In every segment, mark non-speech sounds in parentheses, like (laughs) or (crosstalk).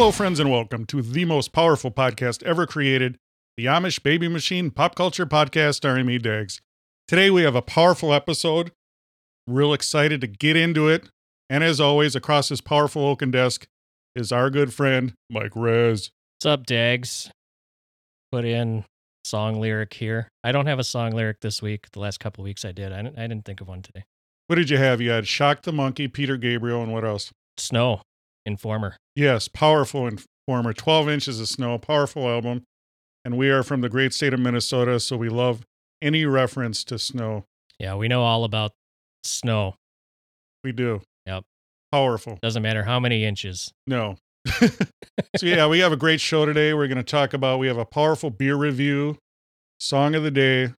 Hello, friends, and welcome to the most powerful podcast ever created, the Amish Baby Machine Pop Culture Podcast starring me, Dags. Today we have a powerful episode. Real excited to get into it. And as always, across this powerful oaken desk is our good friend, Mike Rez. What's up, Dags? Put in song lyric here. I don't have a song lyric this week. The last couple weeks I did. I didn't, I didn't think of one today. What did you have? You had Shock the Monkey, Peter Gabriel, and what else? Snow, Informer. Yes, powerful Informer. 12 inches of snow, powerful album. And we are from the great state of Minnesota, so we love any reference to snow. Yeah, we know all about snow. We do. Yep. Powerful. Doesn't matter how many inches. No. (laughs) so yeah, we have a great show today. We're going to talk about we have a powerful beer review, song of the day,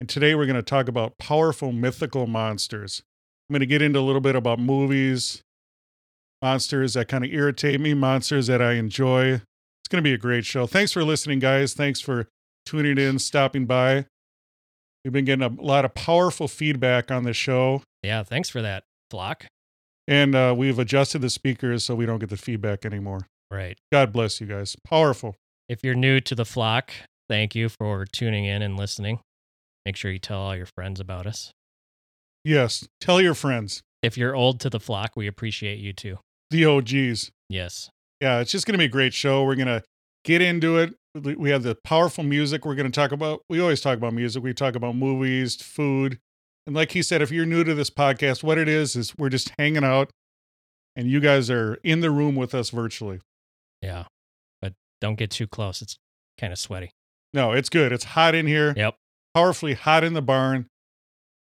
and today we're going to talk about powerful mythical monsters. I'm going to get into a little bit about movies, monsters that kind of irritate me, monsters that I enjoy. It's going to be a great show. Thanks for listening, guys. Thanks for tuning in, stopping by. We've been getting a lot of powerful feedback on the show, Yeah, thanks for that, Flock. and uh, we've adjusted the speakers so we don't get the feedback anymore. Right. God bless you guys. Powerful. If you're new to the flock, thank you for tuning in and listening. Make sure you tell all your friends about us. Yes. Tell your friends, If you're old to the flock, we appreciate you too. The OGs. Yes. Yeah, it's just going to be a great show. We're going to get into it. We have the powerful music we're going to talk about. We always talk about music. We talk about movies, food. And like he said, if you're new to this podcast, what it is is we're just hanging out and you guys are in the room with us virtually. Yeah. But don't get too close. It's kind of sweaty. No, it's good. It's hot in here. Yep. Powerfully hot in the barn.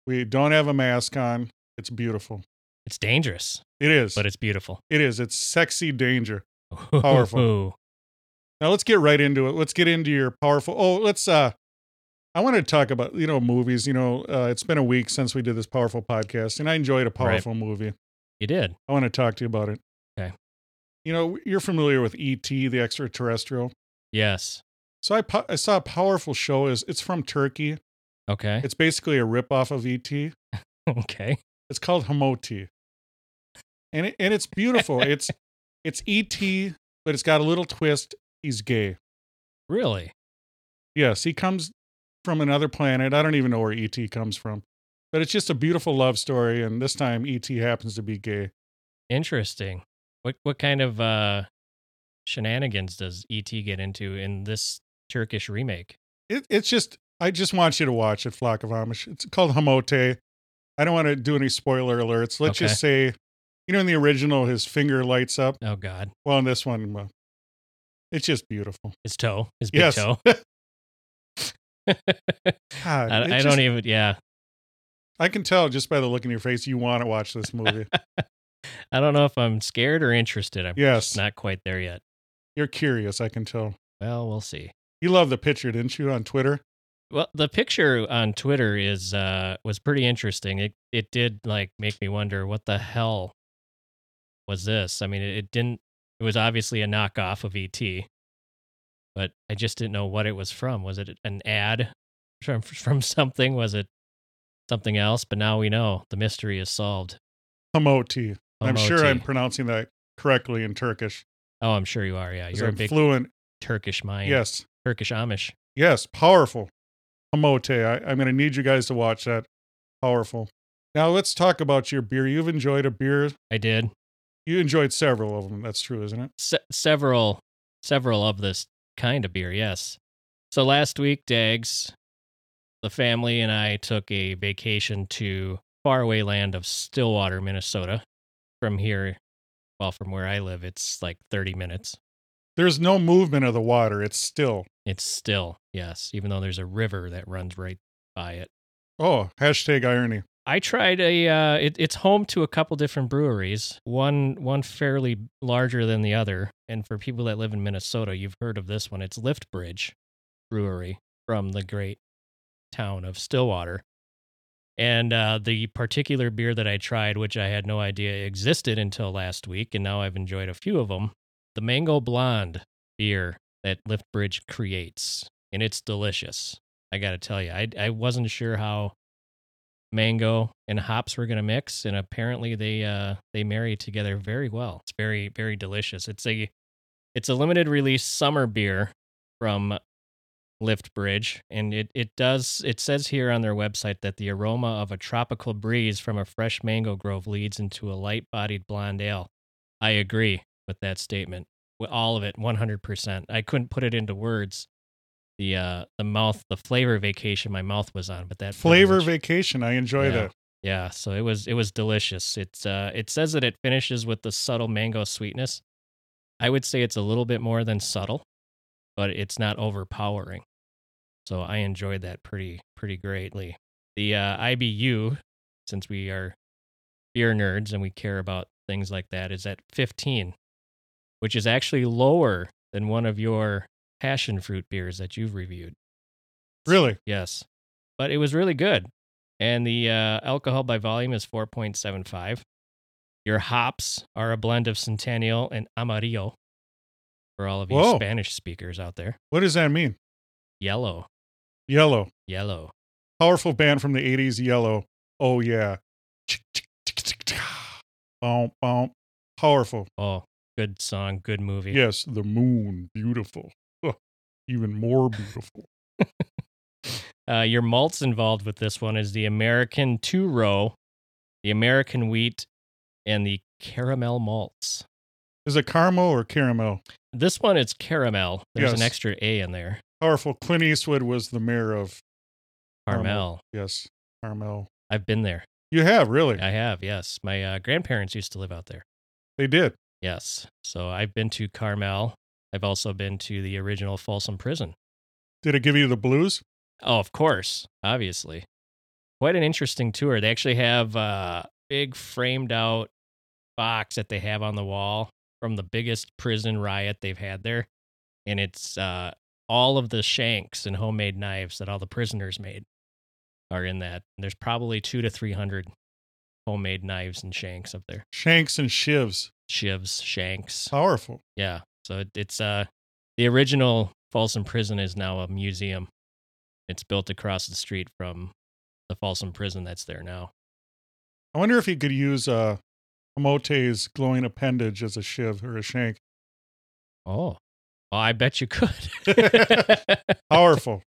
We don't have a mask on. It's beautiful. It's dangerous, It is. but it's beautiful. it is. It's sexy danger. Powerful. Ooh. (laughs) Now let's get right into it. Let's get into your powerful. Oh, let's. uh I want to talk about you know movies. You know, uh, it's been a week since we did this powerful podcast, and I enjoyed a powerful movie. You did. I want to talk to you about it. Okay. You know, you're familiar with E.T., the extraterrestrial. Yes. So I po- I saw a powerful show. is It's from Turkey. Okay. It's basically a ripoff of E.T. (laughs) okay. It's called Hamoti, and it, and it's beautiful. (laughs) it's it's E.T., but it's got a little twist. He's gay. Really? Yes, he comes from another planet. I don't even know where ET comes from. But it's just a beautiful love story and this time ET happens to be gay. Interesting. What what kind of uh shenanigans does ET get into in this Turkish remake? It, it's just I just want you to watch it, Flock of Amish. It's called Hamote. I don't want to do any spoiler alerts. Let's just say, you know, in the original, his finger lights up. Oh God, Well, in this one, well, it's just beautiful. his toe, his big Yes. toe. (laughs) (laughs) God, I, I just- don't even. Yeah, I can tell just by the look in your face you want to watch this movie. (laughs) I don't know if I'm scared or interested. I'm Yes. just not quite there yet. You're curious, I can tell. Well, we'll see. You love the picture, didn't you, on Twitter? Well, the picture on Twitter is uh was pretty interesting. It it did like make me wonder what the hell was this? I mean, it, it didn't it was obviously a knockoff of ET. But I just didn't know what it was from. Was it an ad (laughs) from from something? Was it something else? But now we know. The mystery is solved. Hamoti. I'm sure I'm pronouncing that correctly in Turkish. Oh, I'm sure you are. Yeah, you're a I'm big fluent. Turkish mind. Yes. Turkish Amish. Yes. Powerful. Hamote. I, I'm going to need you guys to watch that. Powerful. Now let's talk about your beer. You've enjoyed a beer. I did You enjoyed several of them. That's true, isn't it? Se- several several of this kind of beer. Yes. So last week, Dags, the family and I took a vacation to faraway land of Stillwater, Minnesota, from here well, from where I live, it's like 30 minutes. There's no movement of the water. It's still. It's still, yes, even though there's a river that runs right by it. Oh, hashtag irony. I tried a. Uh, it, it's home to a couple different breweries. One one fairly larger than the other. And for people that live in Minnesota, you've heard of this one. It's Lift Bridge Brewery from the great town of Stillwater. And uh, the particular beer that I tried, which I had no idea existed until last week, and now I've enjoyed a few of them, the Mango Blonde beer that Lift Bridge creates, and it's delicious. I got to tell you, I I wasn't sure how mango and hops were going to mix and apparently they uh they marry together very well. It's very very delicious. It's a it's a limited release summer beer from lift bridge and it it does it says here on their website that the aroma of a tropical breeze from a fresh mango grove leads into a light bodied blonde ale. I agree with that statement. All of it 100% i couldn't put it into words the uh the mouth the flavor vacation my mouth was on but that Flavor vacation. I enjoy Yeah. that. yeah, so it was it was delicious. It's uh it says that it finishes with the subtle mango sweetness. I would say it's a little bit more than subtle, but it's not overpowering. So I enjoyed that pretty pretty greatly. The uh, IBU, since we are beer nerds and we care about things like that, is at 15, which is actually lower than one of your passion fruit beers that you've reviewed. Really? Yes. But it was really good. And the uh, alcohol by volume is 4.75. Your hops are a blend of Centennial and Amarillo for all of you Whoa. Spanish speakers out there. What does that mean? Yellow. Yellow. Yellow. Powerful band from the 80s, Yellow. Oh, yeah. Boom, boom. Powerful. Oh, good song, good movie. Yes, the moon. Beautiful. Even more beautiful. Uh, your malts involved with this one is the American two row, the American wheat, and the caramel malts. Is it caramel or caramel? This one is caramel. There's an extra A in there. Powerful. Clint Eastwood was the mayor of Carmel. Caramel. Yes, Carmel. I've been there. You have, really? I have, yes. My uh, grandparents used to live out there. They did. Yes. So I've been to Carmel. I've also been to the original Folsom Prison. Did it give you the blues? Oh, of course, obviously. Quite an interesting tour. They actually have a big framed out box that they have on the wall from the biggest prison riot they've had there. And it's uh, all of the shanks and homemade knives that all the prisoners made are in that. And there's probably two to 300 homemade knives and shanks up there. Shanks and shivs. Shivs, shanks. Powerful. Yeah. So it, it's uh the original Folsom Prison is now a museum. It's built across the street from the Folsom Prison that's there now. I wonder if you could use uh, Amote's glowing appendage as a shiv or a shank. Oh. Well, I bet you could. (laughs) Powerful.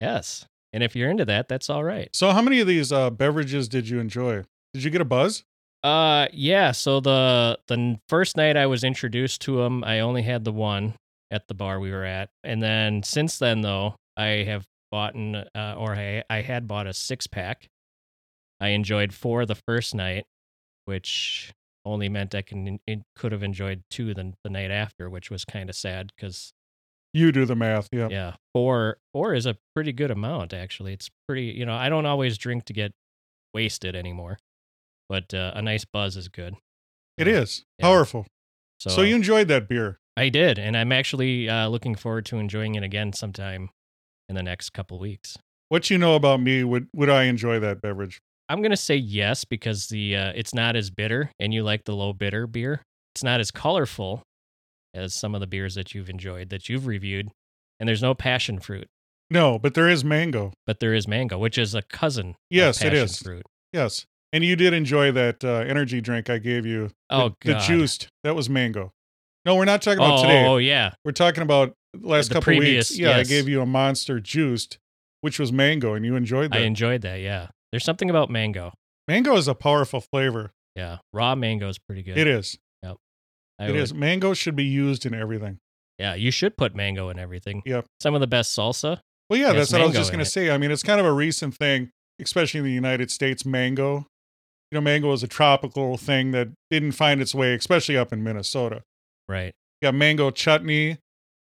yes. And if you're into that, that's all right. so, how many of these uh, beverages did you enjoy? Did you get a buzz? Uh yeah, so the the first night I was introduced to them, I only had the one at the bar we were at. And then since then though, I have bought an, uh, or I, I had bought a six pack. I enjoyed four the first night, which only meant I can it could have enjoyed two the, the night after, which was kind of sad because You do the math. Yeah. yeah, four four is a pretty good amount actually. It's pretty, you know, I don't always drink to get wasted anymore, but uh, a nice buzz is good. It is. Yeah. Powerful. So, So, you enjoyed that beer. I did, and I'm actually uh, looking forward to enjoying it again sometime in the next couple weeks. What you know about me, would, would I enjoy that beverage? I'm gonna say yes because the uh, it's not as bitter, and you like the low bitter beer. It's not as colorful as some of the beers that you've enjoyed that you've reviewed, and there's no passion fruit, No, but there is mango. but there is mango, which is a cousin. Yes, it is. fruit. Yes. And you did enjoy that uh, energy drink I gave you. The- Oh the, god. juiced. That was mango. No, we're not talking Oh, about today. oh, oh, yeah. We're talking about the last The couple previous, weeks. Yeah, I gave you a monster juiced, which was mango, and you enjoyed that. I enjoyed that. Yeah, there's something about mango. mango is a powerful flavor. Yeah, raw mango is pretty good. It is. I It would- is. Mango should be used in everything. Yeah, you should put mango in everything. Yep. Some of the best salsa. Well, yeah, that's what I was just going to say. I mean, it's kind of a recent thing, especially in the United States. Mango you know, mango is a tropical thing that didn't find its way, especially up in Minnesota. Right. You got mango chutney,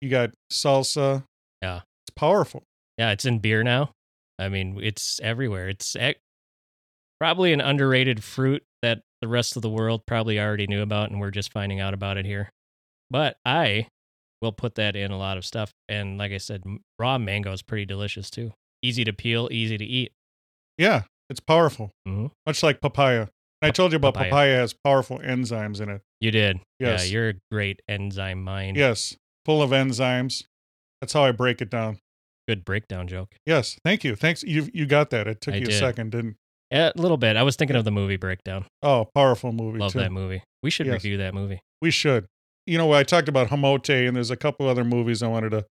you got salsa. Yeah. It's powerful. Yeah, it's in beer now. I mean, it's everywhere. It's ec- probably an underrated fruit that the rest of the world probably already knew about, and we're just finding out about it here. But I will put that in a lot of stuff. And like I said, raw mango is pretty delicious too. Easy to peel, easy to eat. Yeah, it's powerful. Mhm. Much like papaya. And I told you about Papaya. papaya. has powerful enzymes in it. You did. Yes. Yeah, you're a great enzyme mind. Yes, full of enzymes. That's how I break it down. Good breakdown joke. Yes, thank you. Thanks. You you got that. It took I you a second, didn't? A little bit. I was thinking of the movie breakdown. Oh, powerful movie Love too. that movie. We should Yes. review that movie. We should. You know, I talked about Hamote, and there's a couple other movies I wanted to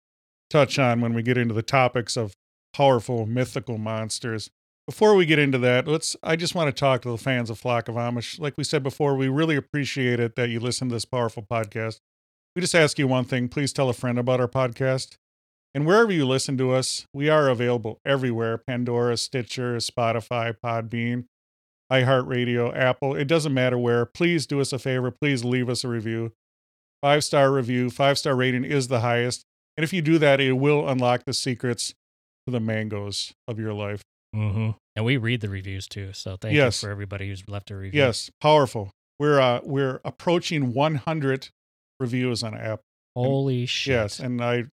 touch on when we get into the topics of powerful mythical monsters. Before we get into that, let's. I just want to talk to the fans of Flock of Amish. Like we said before, we really appreciate it that you listen to this powerful podcast. We just ask you one thing: please tell a friend about our podcast. And wherever you listen to us, we are available everywhere: Pandora, Stitcher, Spotify, Podbean, iHeartRadio, Apple. It doesn't matter where. Please do us a favor. Please leave us a review. Five star review, five star rating is the highest. And if you do that, it will unlock the secrets to the mangoes of your life. Hmm And we read the reviews too. So thank Yes. you for everybody who's left a review. Yes, powerful. We're uh we're approaching 100 reviews on app. Holy shit. Yes, and I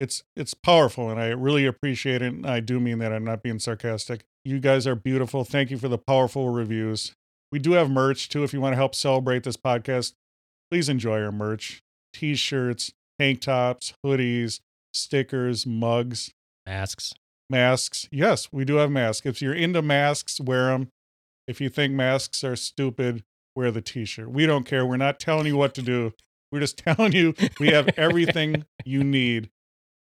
it's it's powerful and I really appreciate it. And I do mean that I'm not being sarcastic. You guys are beautiful. Thank you for the powerful reviews. We do have merch too if you want to help celebrate this podcast. Please enjoy our merch. T-shirts, tank tops, hoodies, stickers, mugs, Masks. Masks. Yes, we do have masks. If you're into masks, wear them. If you think masks are stupid, wear the t-shirt. We don't care. We're not telling you what to do. We're just (laughs) telling you we have everything (laughs) you need.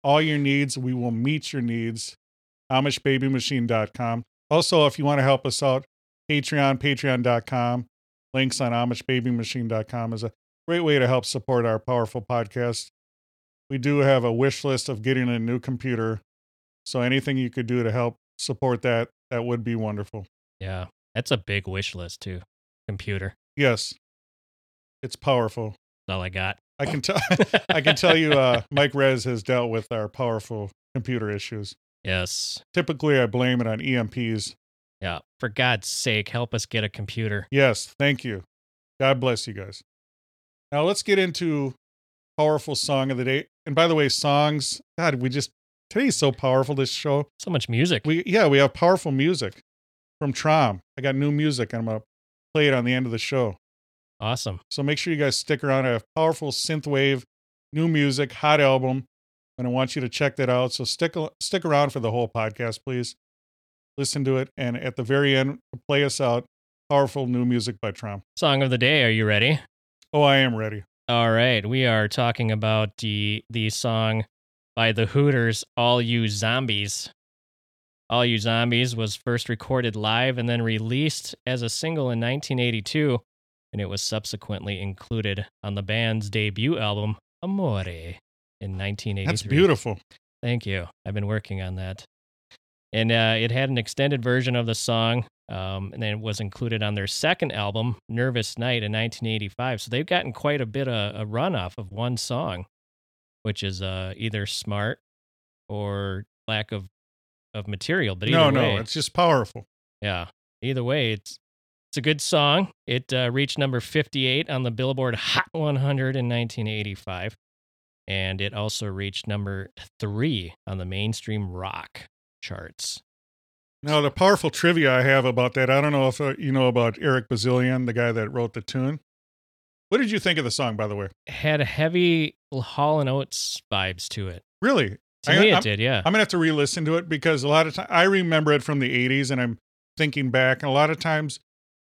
All your needs, we will meet your needs. AmishBabyMachine.com. Also, if you want to help us out, Patreon, patreon.com. Links on AmishBabyMachine.com is a great way to help support our powerful podcast. We do have a wish list of getting a new computer. So anything you could do to help support that, that would be wonderful. Yeah. That's a big wish list too. Computer. Yes. It's powerful. That's all I got. I can tell (laughs) (laughs) I can tell you uh Mike Rez has dealt with our powerful computer issues. Yes. Typically I blame it on EMPs. Yeah. For God's sake, help us get a computer. Yes, thank you. God bless you guys. Now let's get into powerful song of the day. And by the way, songs, God, we just today's so powerful this show. So much music. We yeah, we have powerful music from Trom. I got new music and I'm gonna play it on the end of the show. awesome. So make sure you guys stick around. I have powerful synthwave, new music, hot album, and I want you to check that out. So stick stick around for the whole podcast, please. Listen to it, and at the very end, play us out. Powerful new music by Trom. Song of the day. Are you ready? Oh, I am ready. All right. We are talking about the the song by the Hooters, All You Zombies. All You Zombies was first recorded live and then released as a single in 1982, and it was subsequently included on the band's debut album, Amore, in 1983. That's beautiful. Thank you. I've been working on that. And uh, it had an extended version of the song, um, and then it was included on their second album, Nervous Night, in 1985. So they've gotten quite a bit of a run off of one song, which is uh, either smart or lack of of material. But No, either no, way, it's just powerful. yeah. Either way, it's it's a good song. It uh, reached number 58 on the Billboard Hot 100 in 1985, and it also reached number three on the mainstream rock charts. Now, the powerful trivia I have about that, I don't know if uh, you know about Eric Bazilian, the guy that wrote the tune. What did you think of the song, by the way? Had a heavy Hall and Oates vibes to it. Really? To I- me, it I'm- did. Yeah. I'm gonna have to re-listen to it because a lot of times I remember it from the '80s, and I'm thinking back. And a lot of times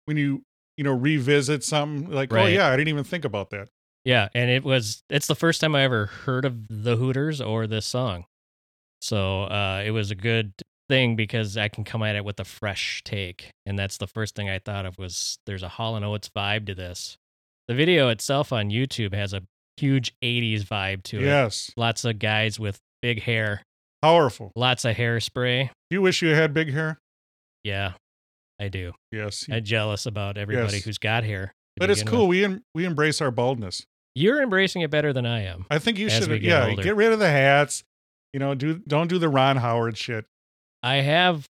when you you know revisit something, like oh yeah, I didn't even think about that. Yeah, and it was it's the first time I ever heard of the Hooters or this song. So uh it was a good thing because I can come at it with a fresh take. And that's the first thing I thought of was there's a Hall and Oates vibe to this. The video itself on YouTube has a huge 80s vibe to it. Yes, Lots of guys with big hair, powerful. lots of hairspray. Do you wish you had big hair? Yeah. I do. Yes. I'm jealous about everybody Yes. who's got hair. but it's cool. with. We em- we embrace our baldness. You're embracing it better than I am. I think you should. get Yeah, older. get rid of the hats. You know, do don't do the Ron Howard shit. I have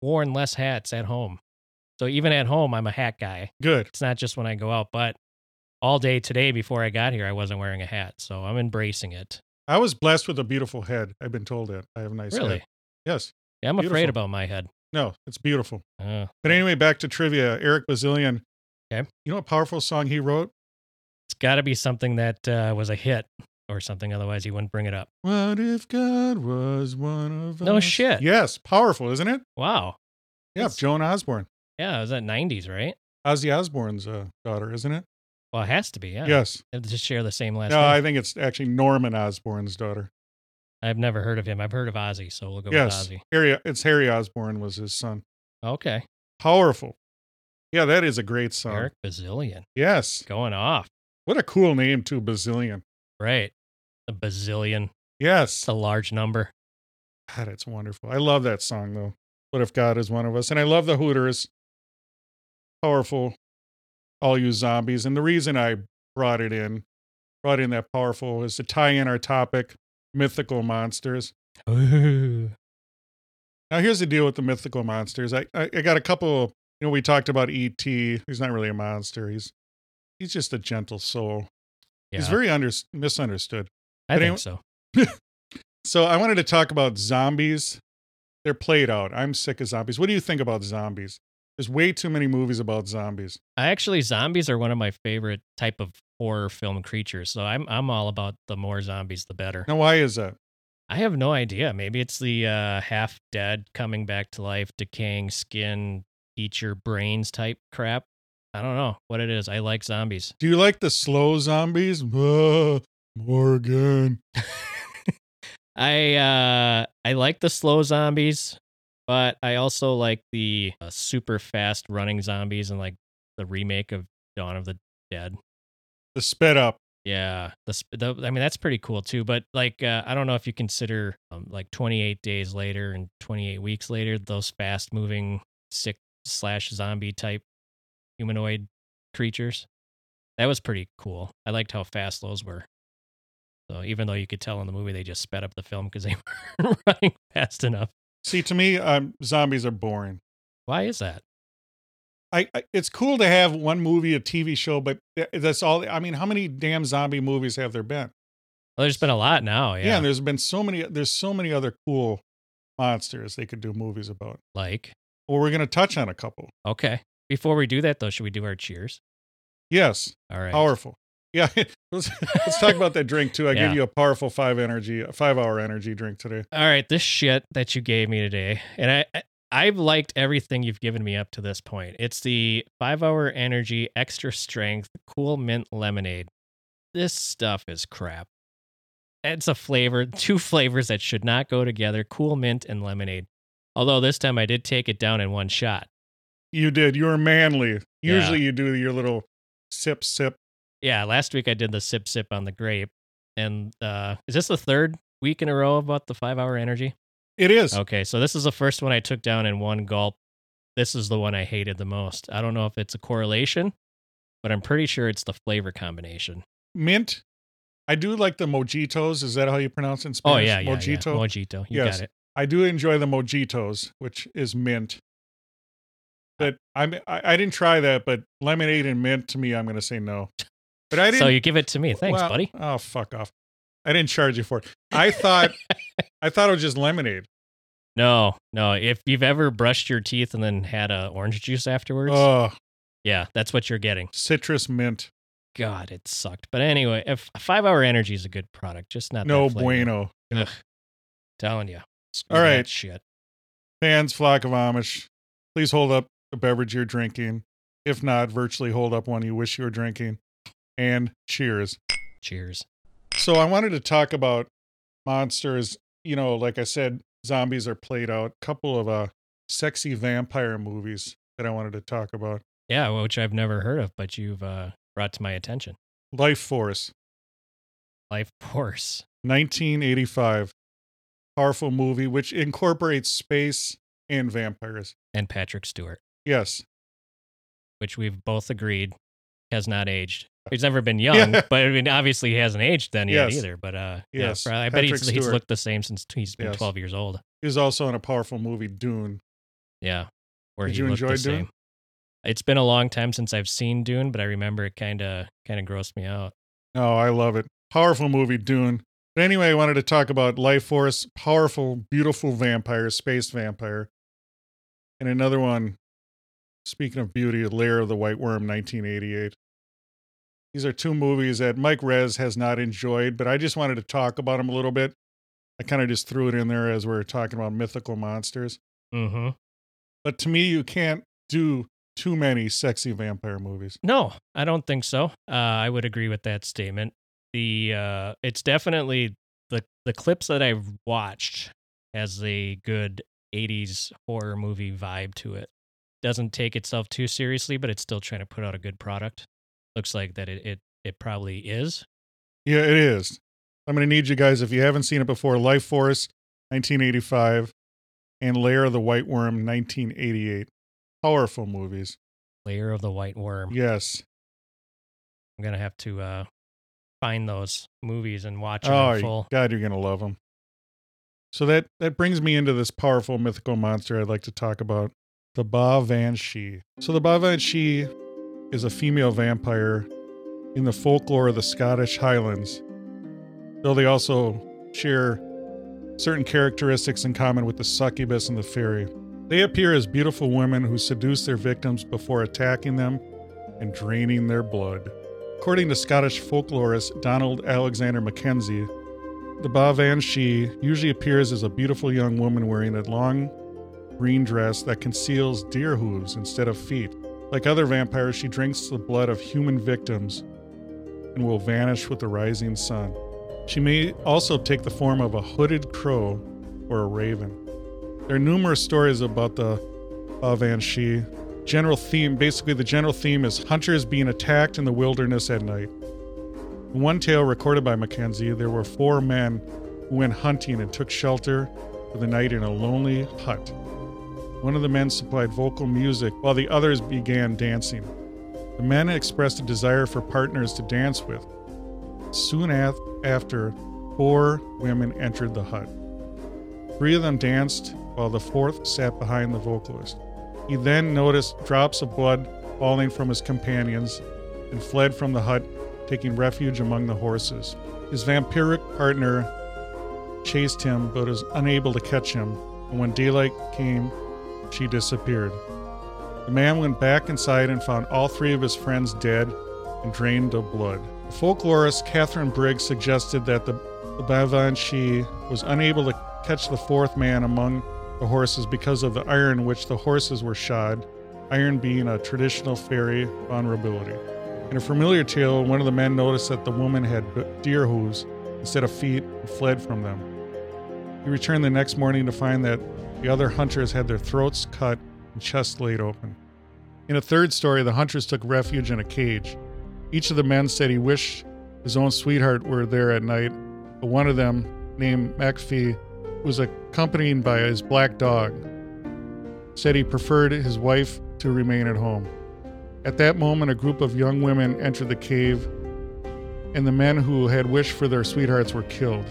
worn less hats at home. So even at home, I'm a hat guy. Good. It's not just when I go out, but all day today before I got here, I wasn't wearing a hat. So I'm embracing it. I was blessed with a beautiful head. I've been told that. I have a nice really? head. Yes. Yeah, I'm afraid Beautiful. about my head. No, it's beautiful. Uh, But anyway, back to trivia. Eric Bazilian. Okay. You know what powerful song he wrote? it's got to be something that uh, was a hit or something. Otherwise, he wouldn't bring it up. What if God was one of No us? shit. Yes, powerful, isn't it? Wow. Yeah, Joan Osborne. Yeah, it was that 90s, right? Ozzy Osbourne's uh, daughter, isn't it? Well, it has to be. Yeah. Yes. They just share the same last No, name. I think it's actually Norman Osborn's daughter. I've never heard of him. I've heard of Ozzy, so we'll go yes. with Ozzy. Harry, it's Harry Osborn was his son. Okay. Powerful. Yeah, that is a great song. Eric Bazilian Yes. going off. What a cool name too, Bazillion. Right. A bazillion. Yes. It's a large number. God, it's wonderful. I love that song though. What if God is one of us? And I love the Hooters. Powerful, all you zombies. And the reason I brought it in, brought in that powerful, is to tie in our topic, mythical monsters. Ooh. Now here's the deal with the mythical monsters. I I, I got a couple. You know, we talked about E.T. He's not really a monster. He's he's just a gentle soul. Yeah, He's very under, misunderstood. I but think anyway- so. (laughs) So I wanted to talk about zombies. They're played out. I'm sick of zombies. What do you think about zombies? There's way too many movies about zombies. I actually zombies are one of my favorite type of horror film creatures. So I'm I'm all about the more zombies the better. Now, why is that? I have no idea. Maybe it's the uh, half dead coming back to life, decaying skin, eat your brains type crap. I don't know what it is. I like zombies. Do you like the slow zombies? Uh, Morgan. (laughs) I uh I like the slow zombies, but I also like the uh, super fast running zombies and like the remake of Dawn of the Dead. The sped up. Yeah, the, the I mean that's pretty cool too. But like uh, I don't know if you consider um, like 28 days later and 28 weeks later those fast moving sick slash zombie type humanoid creatures. That was pretty cool. I liked how fast those were. So even though you could tell in the movie they just sped up the film because they (laughs) were running fast enough. See, to me, um, zombies are boring. Why is that? I, I it's cool to have one movie, a TV show, but that's all. I mean, how many damn zombie movies have there been? Well, there's been a lot now. Yeah, Yeah, and there's been so many. There's so many other cool monsters they could do movies about. like Well, we're gonna touch on a couple. okay. Before we do that though, should we do our cheers? Yes, All right. powerful. Yeah, (laughs) let's let's talk about that drink too. I Yeah. gave you a powerful five energy, a five hour energy drink today. All right, this shit that you gave me today, and I, I I've liked everything you've given me up to this point. It's the five hour energy extra strength cool mint lemonade. This stuff is crap. It's a flavor, (laughs) two flavors that should not go together: cool mint and lemonade. Although this time I did take it down in one shot. You did. You were manly. Yeah. Usually, you do your little sip, sip. Yeah, last week I did the sip sip on the grape, and uh, is this the third week in a row about the five hour energy? It is. Okay, so this is the first one I took down in one gulp. This is the one I hated the most. I don't know if it's a correlation, but I'm pretty sure it's the flavor combination. Mint. I do like the mojitos. Is that how you pronounce it in Oh yeah, yeah, Mojito. yeah. Mojito. You Yes. got it. I do enjoy the mojitos, which is mint. But I'm I, I didn't try that, but lemonade and mint to me, I'm gonna say no. But I didn't. So you give it to me. Thanks, well, buddy. Oh fuck off! I didn't charge you for it. I thought (laughs) I thought it was just lemonade. No, no. If you've ever brushed your teeth and then had a orange juice afterwards, Oh, yeah, that's what you're getting. citrus mint. God, it sucked. But anyway, if five hour energy is a good product, just not No bueno. Ugh. Telling you. All that shit. Fans, flock of Amish, please hold up the beverage you're drinking. If not, virtually hold up one you wish you were drinking. And cheers. Cheers. So I wanted to talk about monsters. You know, like I said, zombies are played out. Couple of uh sexy vampire movies that I wanted to talk about. Yeah, which I've never heard of, but you've uh, brought to my attention. Life Force, Life Force. 1985. Powerful movie which incorporates space and vampires. and Patrick Stewart, Yes. which we've both agreed has not aged. He's never been (laughs) young, Yeah. but I mean, obviously he hasn't aged then yet Yes. either. But uh, Yes. yeah, I bet he's, he's looked the same since he's been Yes. 12 years old. He was also in a powerful movie, Dune. Yeah, where Did he you enjoy the Dune? same. It's been a long time since I've seen Dune, but I remember it kind of kind of grossed me out. Oh, I love it. Powerful movie, Dune. But anyway, I wanted to talk about Life Force, powerful, beautiful vampire, space vampire. And another one, speaking of beauty, Lair of the White Worm, 1988. These are two movies that Mike Rez has not enjoyed, but I just wanted to talk about them a little bit. I kind of just threw it in there as we are talking about mythical monsters. Mm-hmm. But to me, you can't do too many sexy vampire movies. No, I don't think so. Uh, I would agree with that statement. The uh, it's definitely the the clips that I've watched has a good '80s horror movie vibe to it. Doesn't take itself too seriously, but it's still trying to put out a good product. Looks like that it it, it probably is. Yeah, it is. I'm going to need you guys, if you haven't seen it before, Life Force, 1985, and Lair of the White Worm, 1988. Powerful movies. Lair of the White Worm. Yes. I'm gonna have to uh, find those movies and watch them Oh, in full. God, you're going to love them. So that, that brings me into this powerful mythical monster I'd like to talk about the Ba Banshee. So the Ba Banshee is a female vampire in the folklore of the Scottish Highlands, though they also share certain characteristics in common with the succubus and the fairy. They appear as beautiful women who seduce their victims before attacking them and draining their blood. According to Scottish folklorist Donald Alexander Mackenzie, the Banshee usually appears as a beautiful young woman wearing a long green dress that conceals deer hooves instead of feet. Like other vampires, she drinks the blood of human victims and will vanish with the rising sun. She may also take the form of a hooded crow or a raven. There are numerous stories about the Banshee. General theme, basically, the general theme is hunters being attacked in the wilderness at night. In one tale recorded by Mackenzie, there were four men who went hunting and took shelter for the night in a lonely hut. One of the men supplied vocal music while the others began dancing. The men expressed a desire for partners to dance with. Soon af- after, four women entered the hut. Three of them danced, while the fourth sat behind the vocalist. He then noticed drops of blood falling from his companions and fled from the hut, taking refuge among the horses. His vampiric partner chased him but was unable to catch him, and when daylight came, she disappeared. The man went back inside and found all three of his friends dead and drained of blood. The folklorist Katharine Briggs suggested that the, the Banshee was unable to catch the fourth man among the horses because of the iron which the horses were shod, iron being a traditional fairy vulnerability. In a familiar tale, one of the men noticed that the woman had deer hooves instead of feet and fled from them. He returned the next morning to find that the other hunters had their throats cut and chests laid open. In a third story, the hunters took refuge in a cage. Each of the men said he wished his own sweetheart were there at night, but one of them, named MacPhee, was accompanied by his black dog, said he preferred his wife to remain at home. At that moment, a group of young women entered the cave, and the men who had wished for their sweethearts were killed.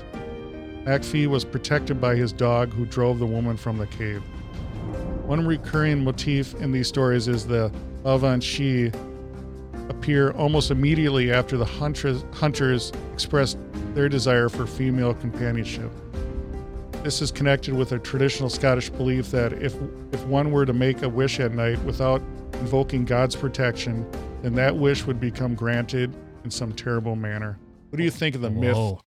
MacPhee was protected by his dog, who drove the woman from the cave. One recurring motif in these stories is the Banshee appear almost immediately after the hunters, expressed their desire for female companionship. This is connected with a traditional Scottish belief that if if one were to make a wish at night without invoking God's protection, then that wish would become granted in some terrible manner. What do you think of the myth Whoa. of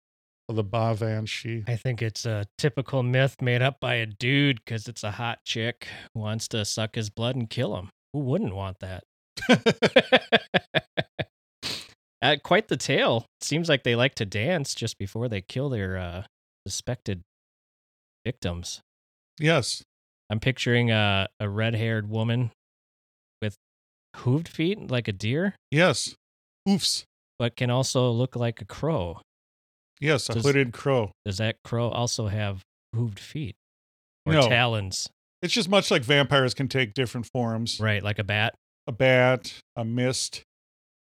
the Banshee? I think it's a typical myth made up by a dude because it's a hot chick who wants to suck his blood and kill him. Who wouldn't want that? (laughs) uh, quite the tale. Seems like they like to dance just before they kill their uh, suspected victims. yes. I'm picturing a, a red haired woman with hooved feet like a deer, Yes. Oofs. but can also look like a crow. Yes, a Does- hooded crow. Does that crow also have hooved feet or No. talons? It's just much like vampires can take different forms. Right, like a bat, A bat, a mist,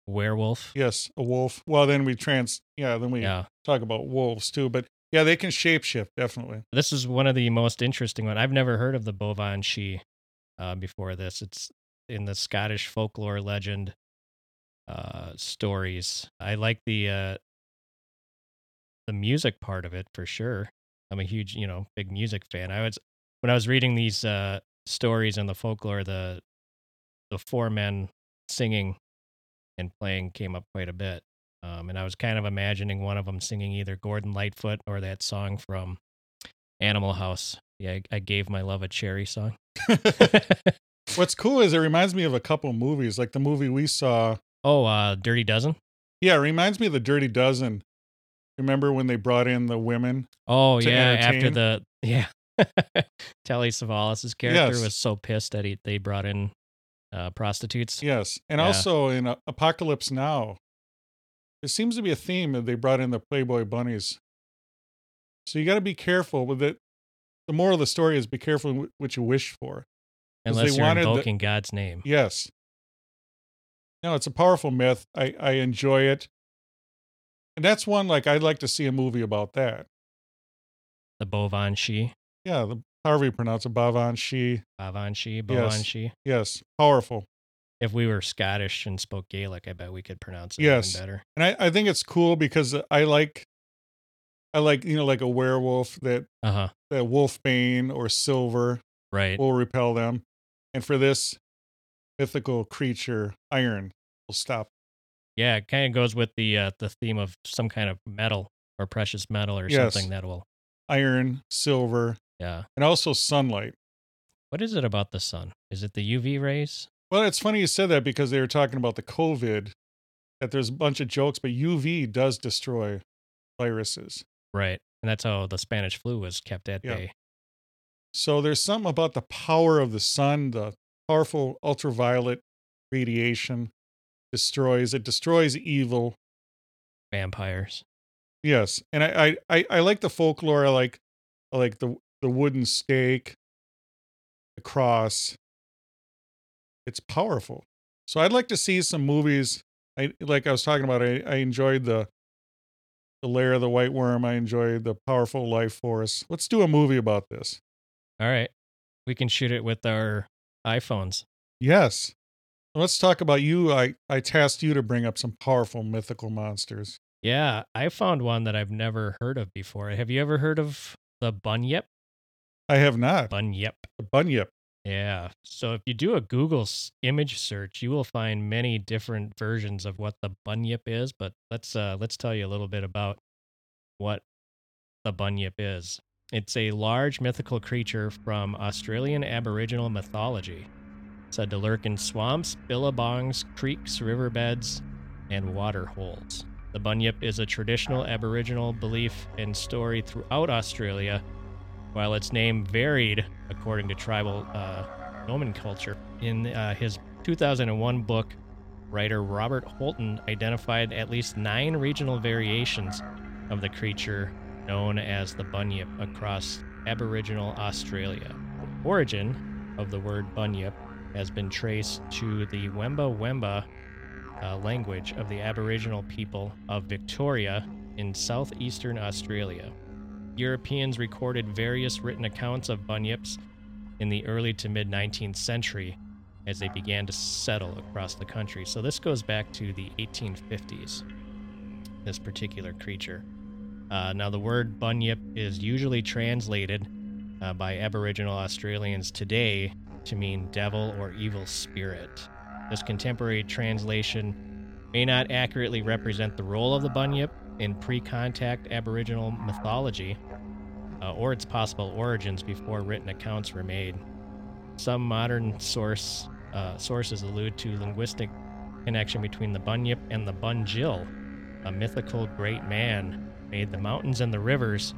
werewolf. yes, a wolf. Well, then we trans, yeah, then we Yeah. talk about wolves too. But yeah, they can shapeshift definitely. This is one of the most interesting one. I've never heard of the bovine she uh, before this. It's in the Scottish folklore legend uh, stories. I like the uh, the music part of it for sure. I'm a huge, you know, big music fan. I was when I was reading these uh, stories and the folklore, the the four men singing and playing came up quite a bit. Um, and I was kind of imagining one of them singing either Gordon Lightfoot or that song from Animal House. Yeah, I, I gave my love a cherry song. (laughs) (laughs) What's cool is it reminds me of a couple movies, like the movie we saw. oh, uh, Dirty Dozen. Yeah, it reminds me of the Dirty Dozen. Remember when they brought in the women? Oh yeah, after the (laughs) yeah, Telly Savalas' character Yes. was so pissed that he, they brought in uh, prostitutes. Yes, and Yeah. also in uh, Apocalypse Now, it seems to be a theme that they brought in the Playboy bunnies. So you got to be careful with it. The moral of the story is be careful what you wish for. Unless they you're wanted the- invoking God's name. Yes. No, it's a powerful myth. I I enjoy it, and that's one like I'd like to see a movie about that. The bovine she, Yeah, the however you pronounce it, Bavan She. bovine she, bovine she. Yes, powerful. If we were Scottish and spoke Gaelic, I bet we could pronounce it Yes. even better. And I, I think it's cool because I like I like, you know, like a werewolf that Uh huh. that wolfbane or silver Right. will repel them. And for this mythical creature, iron will stop. Yeah, it kind of goes with the uh, the theme of some kind of metal or precious metal or Yes. something that will. Iron, silver, Yeah. and also sunlight. What is it about the sun? Is it the UV rays? Well, it's funny you said that because they were talking about the COVID, that there's a bunch of jokes, but UV does destroy viruses. Right. And that's how the Spanish flu was kept at Yeah. bay. So there's something about the power of the sun, the powerful ultraviolet radiation destroys it destroys evil. Vampires. Yes, and I I I, I like the folklore. I like I like the the wooden stake, the cross. It's powerful. So I'd like to see some movies. I like I was talking about. I, I enjoyed the the lair of the white worm. I enjoyed the powerful life force. Let's do a movie about this. All right. We can shoot it with our iPhones. Yes. Let's talk about you. I, I tasked you to bring up some powerful mythical monsters. Yeah, I found one that I've never heard of before. Have you ever heard of the bunyip? I have not. Bunyip. The bunyip. Yeah. So if you do a Google image search, you will find many different versions of what the bunyip is, but let's uh let's tell you a little bit about what the bunyip is. It's a large mythical creature from Australian Aboriginal mythology, said to lurk in swamps, billabongs, creeks, riverbeds, and water holes. The bunyip is a traditional Aboriginal belief and story throughout Australia, while its name varied according to tribal uh, nomenclature. In uh, his 2001 book, writer Robert Holden identified at least nine regional variations of the creature known as the bunyip across Aboriginal Australia. The origin of the word bunyip has been traced to the Wemba Wemba uh, language of the Aboriginal people of Victoria in southeastern Australia. Europeans recorded various written accounts of bunyips in the early to mid 19th century as they began to settle across the country. So this goes back to the 1850s, this particular creature. Uh, now, the word bunyip is usually translated uh, by Aboriginal Australians today to mean devil or evil spirit. This contemporary translation may not accurately represent the role of the bunyip in pre contact Aboriginal mythology uh, or its possible origins before written accounts were made. Some modern source uh, sources allude to linguistic connection between the bunyip and the bunjil, a mythical great man made the mountains and the rivers,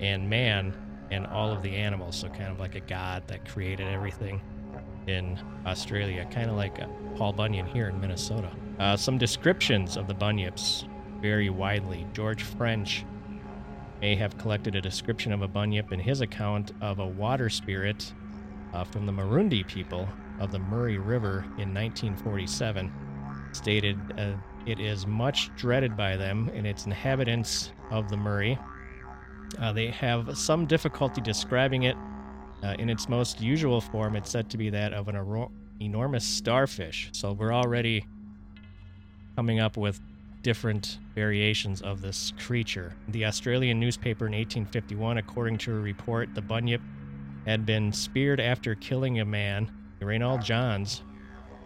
and man and all of the animals. So kind of like a god that created everything in Australia, kind of like uh, Paul Bunyan here in Minnesota. Uh, some descriptions of the bunyips vary widely. George French may have collected a description of a bunyip in his account of a water spirit uh, from the Moorundi people of the Murray River in 1947 stated uh, it is much dreaded by them and its inhabitants of the Murray. Uh, they have some difficulty describing it. Uh, in its most usual form, it's said to be that of an ero- enormous starfish. So we're already coming up with different variations of this creature. The Australian newspaper in 1851, according to a report, the bunyip had been speared after killing a man. Reynell Johns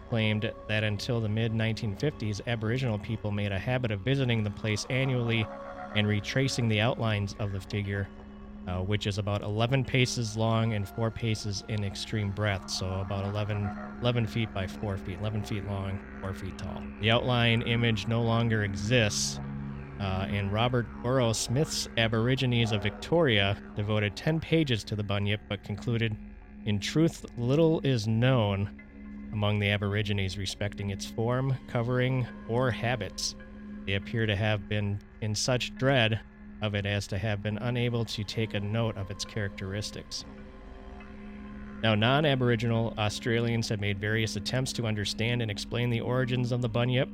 claimed that until the mid 1950s, Aboriginal people made a habit of visiting the place annually and retracing the outlines of the figure, uh, which is about 11 paces long and 4 paces in extreme breadth, so about 11, 11 feet by 4 feet, 11 feet long, 4 feet tall. The outline image no longer exists, uh, and Robert Brough Smyth's Aborigines of Victoria devoted 10 pages to the bunyip, but concluded, in truth, little is known among the Aborigines respecting its form, covering, or habits. They appear to have been in such dread of it as to have been unable to take a note of its characteristics. Now, non Aboriginal Australians have made various attempts to understand and explain the origins of the bunyip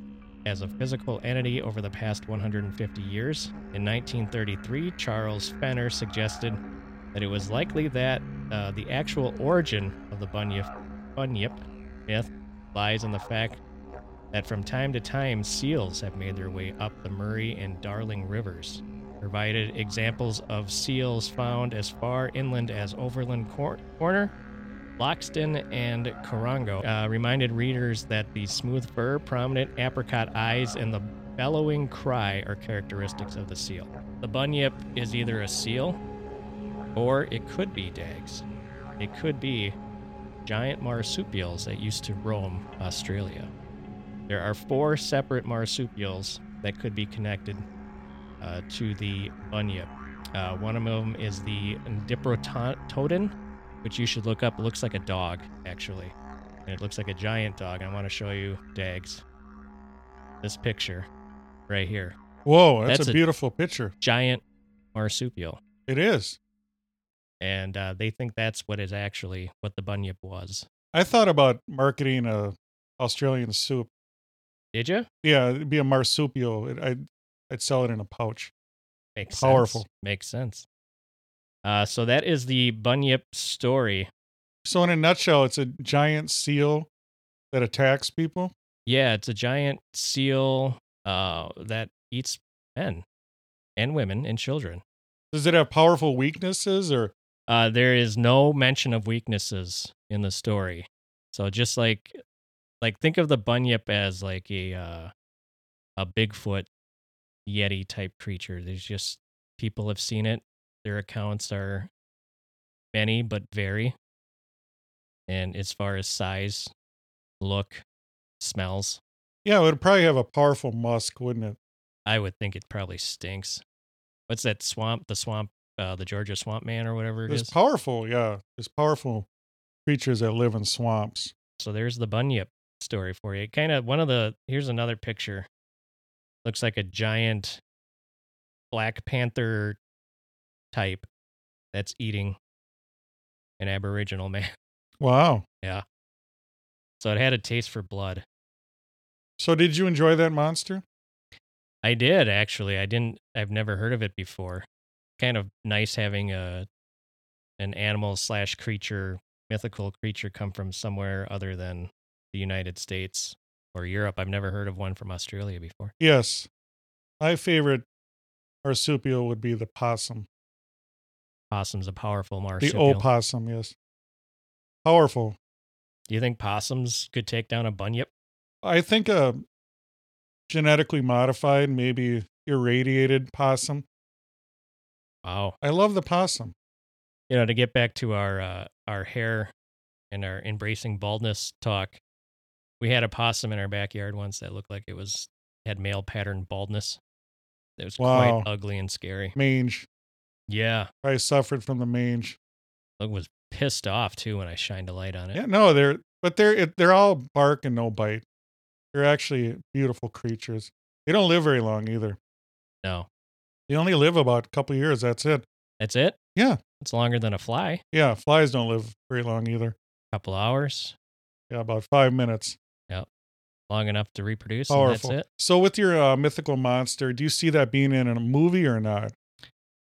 as a physical entity over the past 150 years. In 1933, Charles Fenner suggested that it was likely that uh, the actual origin of the bunyip, bunyip myth lies in the fact that from time to time seals have made their way up the Murray and Darling rivers, provided examples of seals found as far inland as Overland Cor- Corner, Loxton, and Conargo. Uh, reminded readers that the smooth fur, prominent apricot eyes, and the bellowing cry are characteristics of the seal. The bunyip is either a seal or it could be dags. It could be giant marsupials that used to roam Australia. There are four separate marsupials that could be connected uh, to the bunyip. Uh, one of them is the Diprotodon, which you should look up. It looks like a dog, actually. And it looks like a giant dog. I want to show you Dags. This picture right here. Whoa, that's, That's a a- beautiful picture. Giant marsupial. It is. And uh, they think that's what is actually what the bunyip was. I thought about marketing a Australian soup. Did you? Yeah, it'd be a marsupial. It, I'd I'd sell it in a pouch. Makes Powerful. sense. Makes sense. Uh, so that is the bunyip story. So in a nutshell, it's a giant seal that attacks people. Yeah, it's a giant seal uh, that eats men and women and children. Does it have powerful weaknesses or Uh, there is no mention of weaknesses in the story. So just like, like think of the bunyip as like a uh, a Bigfoot Yeti type creature. There's just people have seen it. Their accounts are many but vary. And as far as size, look, smells, yeah, it would probably have a powerful musk, wouldn't it? I would think it probably stinks. What's that swamp? The swamp, uh, the Georgia swamp man or whatever it There's is. powerful, yeah. It's powerful creatures that live in swamps. So there's the bunyip story for you. Kind of one of the here's another picture. Looks like a giant Black Panther type that's eating an Aboriginal (laughs) man. Wow. Yeah. So it had a taste for blood. So did you enjoy that monster? I did actually. I didn't. I've never heard of it before. Kind of nice having a an animal slash creature, mythical creature, come from somewhere other than the United States or Europe. I've never heard of one from Australia before. Yes. My favorite marsupial would be the possum. Possum's a powerful marsupial. The opossum, yes. Powerful. Do you think possums could take down a bunyip? I think a genetically modified, maybe irradiated possum. Wow. I love the possum. You know, to get back to our uh, our hair and our embracing baldness talk, we had a possum in our backyard once that looked like it was had male pattern baldness. It was Wow. quite ugly and scary. Mange. Yeah. I suffered from the mange. Look was pissed off too when I shined a light on it. Yeah, no, they're but they're it, they're all bark and no bite. They're actually beautiful creatures. They don't live very long either. No. They only live about a couple years. That's it. That's it? Yeah. It's longer than a fly. Yeah, flies don't live very long either. A couple hours, Yeah, about five minutes. Long enough to reproduce, Powerful. and that's it. So, with your uh, mythical monster, do you see that being in a movie or not?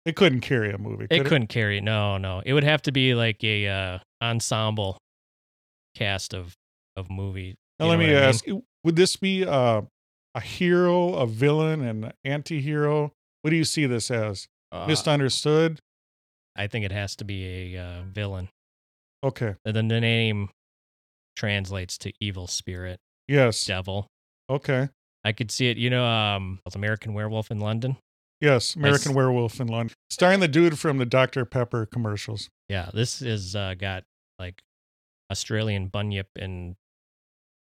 It couldn't carry a movie. It could couldn't carry. No, no. It would have to be like a uh, ensemble cast of of movie. Now, let me I mean? ask: Would this be uh, a hero, a villain, an anti-hero? What do you see this as? Uh, Misunderstood. I think it has to be a uh, villain. Okay. And then the name translates to evil spirit, Yes. devil. Okay. I could see it. You know, um, American Werewolf in London. Yes. American s- Werewolf in London, starring the dude from the Dr Pepper commercials. Yeah, this is uh, got like Australian bunyip in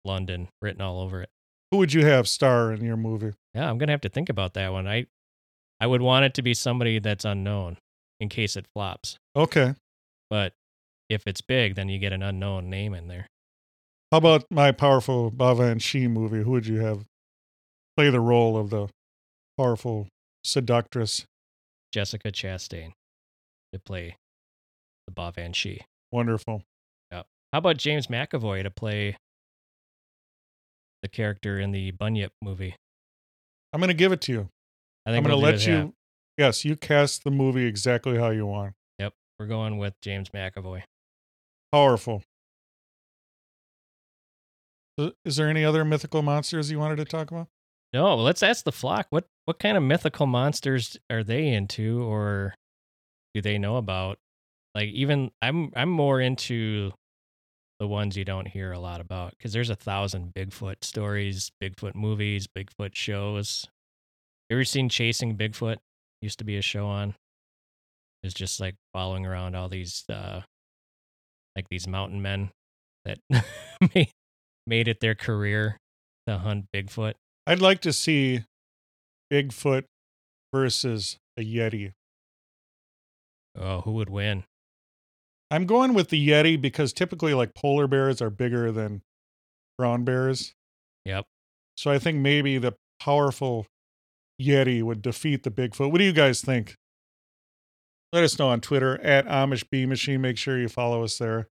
London written all over it. Who would you have star in your movie? Yeah, I'm gonna have to think about that one. I I would want it to be somebody that's unknown in case it flops. Okay. But if it's big, then you get an unknown name in there. How about my powerful Baobhan Sith movie? Who would you have play the role of the powerful seductress? Jessica Chastain to play the Baobhan Sith. Wonderful. Yep How about James McAvoy to play the character in the Bunyip movie? I'm going to give it to you. I I'm going to we'll let that. you. Yes, you cast the movie exactly how you want. Yep, we're going with James McAvoy. Powerful. Is there any other mythical monsters you wanted to talk about? No, let's ask the flock. What what kind of mythical monsters are they into, or do they know about? Like even I'm I'm more into the ones you don't hear a lot about because there's a thousand Bigfoot stories, Bigfoot movies, Bigfoot shows. Ever seen Chasing Bigfoot? Used to be a show on. It's just like following around all these uh like these mountain men that (laughs) made it their career to hunt Bigfoot. I'd like to see Bigfoot versus a Yeti. Oh, who would win? I'm going with the Yeti because typically, like polar bears are bigger than brown bears. Yep. So I think maybe the powerful Yeti would defeat the Bigfoot. What do you guys think? Let us know on Twitter at Amish Bee Machine. Make sure you follow us there.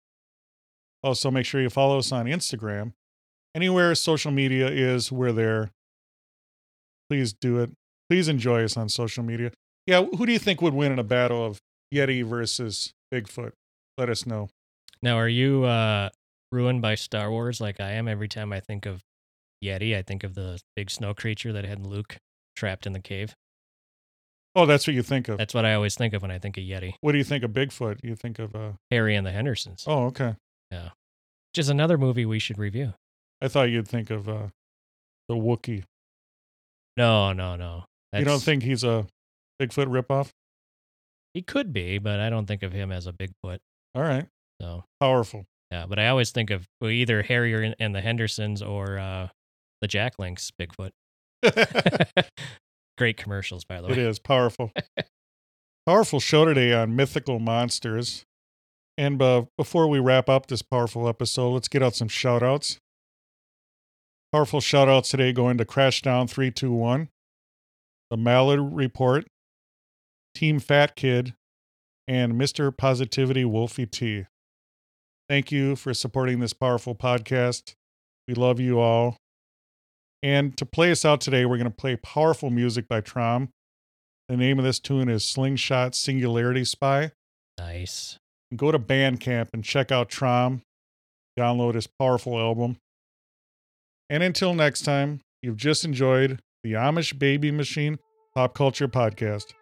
Also, make sure you follow us on Instagram. Anywhere social media is, we're there. Please do it. Please enjoy us on social media. Yeah, who do you think would win in a battle of Yeti versus Bigfoot? Let us know. Now, are you uh, ruined by Star Wars like I am? Every time I think of Yeti, I think of the big snow creature that had Luke trapped in the cave. Oh, that's what you think of. That's what I always think of when I think of Yeti. What do you think of Bigfoot? You think of uh Harry and the Hendersons, Oh, okay. Yeah, which is another movie we should review. I thought you'd think of uh the Wookiee. No, no, no. you don't think he's a Bigfoot ripoff? he could be, but I don't think of him as a Bigfoot. All right. So Powerful. yeah, but I always think of either Harry and the Hendersons or uh, the Jack Links Bigfoot. (laughs) (laughs) Great commercials, by the way. It is powerful. (laughs) powerful show today on mythical monsters. And uh, before we wrap up this powerful episode, let's get out some shout outs. Powerful shout outs today going to Crashdown 321, The Mallard Report, Team Fat Kid, and Mr. Positivity Wolfie T. Thank you for supporting this powerful podcast. We love you all. And to play us out today, we're going to play powerful music by Trom. The name of this tune is Slingshot Singularity Spy. Nice. Go to Bandcamp and check out Trom. Download his powerful album. And until next time, you've just enjoyed the Amish Baby Machine Pop Culture Podcast.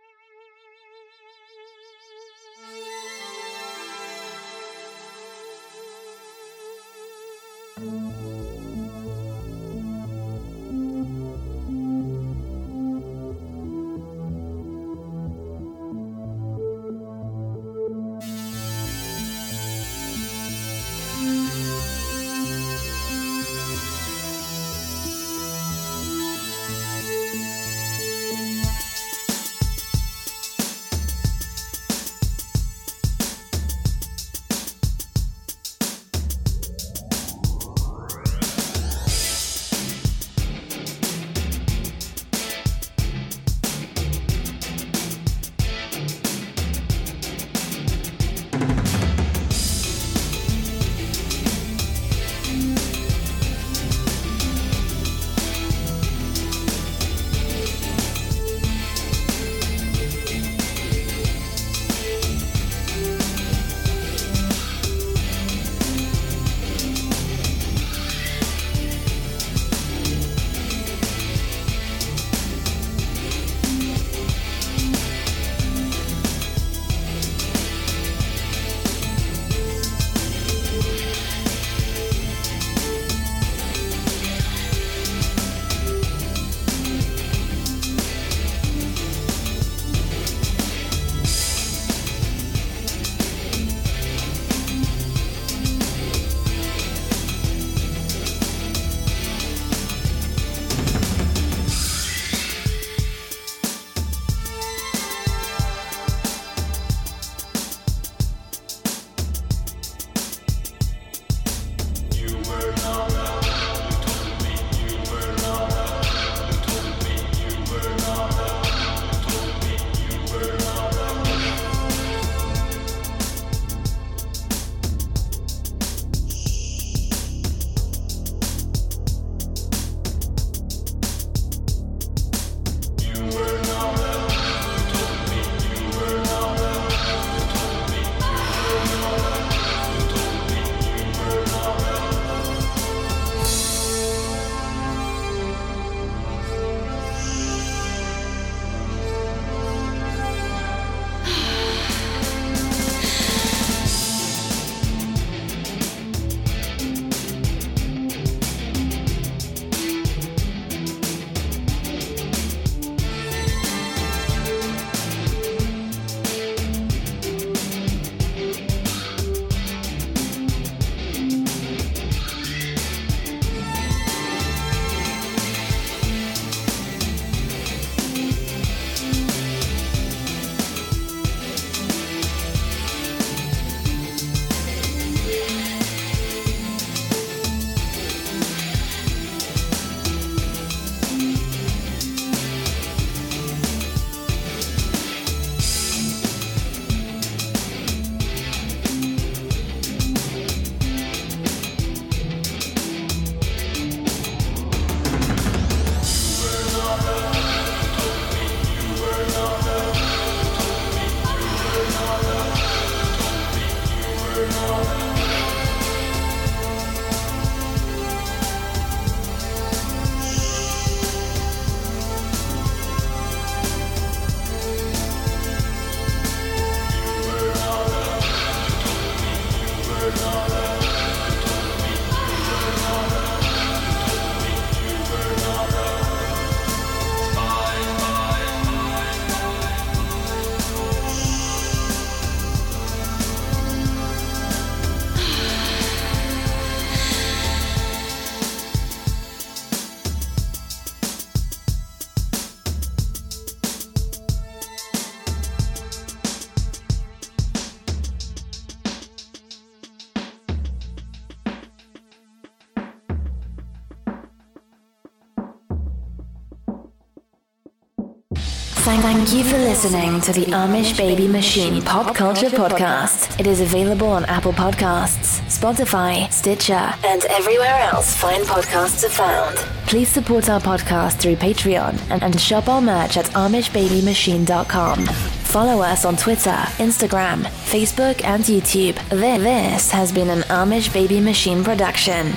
Thank, thank you for listening to the Amish Baby Machine Pop Culture Podcast. It is available on Apple Podcasts, Spotify, Stitcher, and everywhere else fine podcasts are found. Please support our podcast through Patreon and, and shop our merch at AmishBabyMachine.com. Follow us on Twitter, Instagram, Facebook, and YouTube. This has been an Amish Baby Machine production.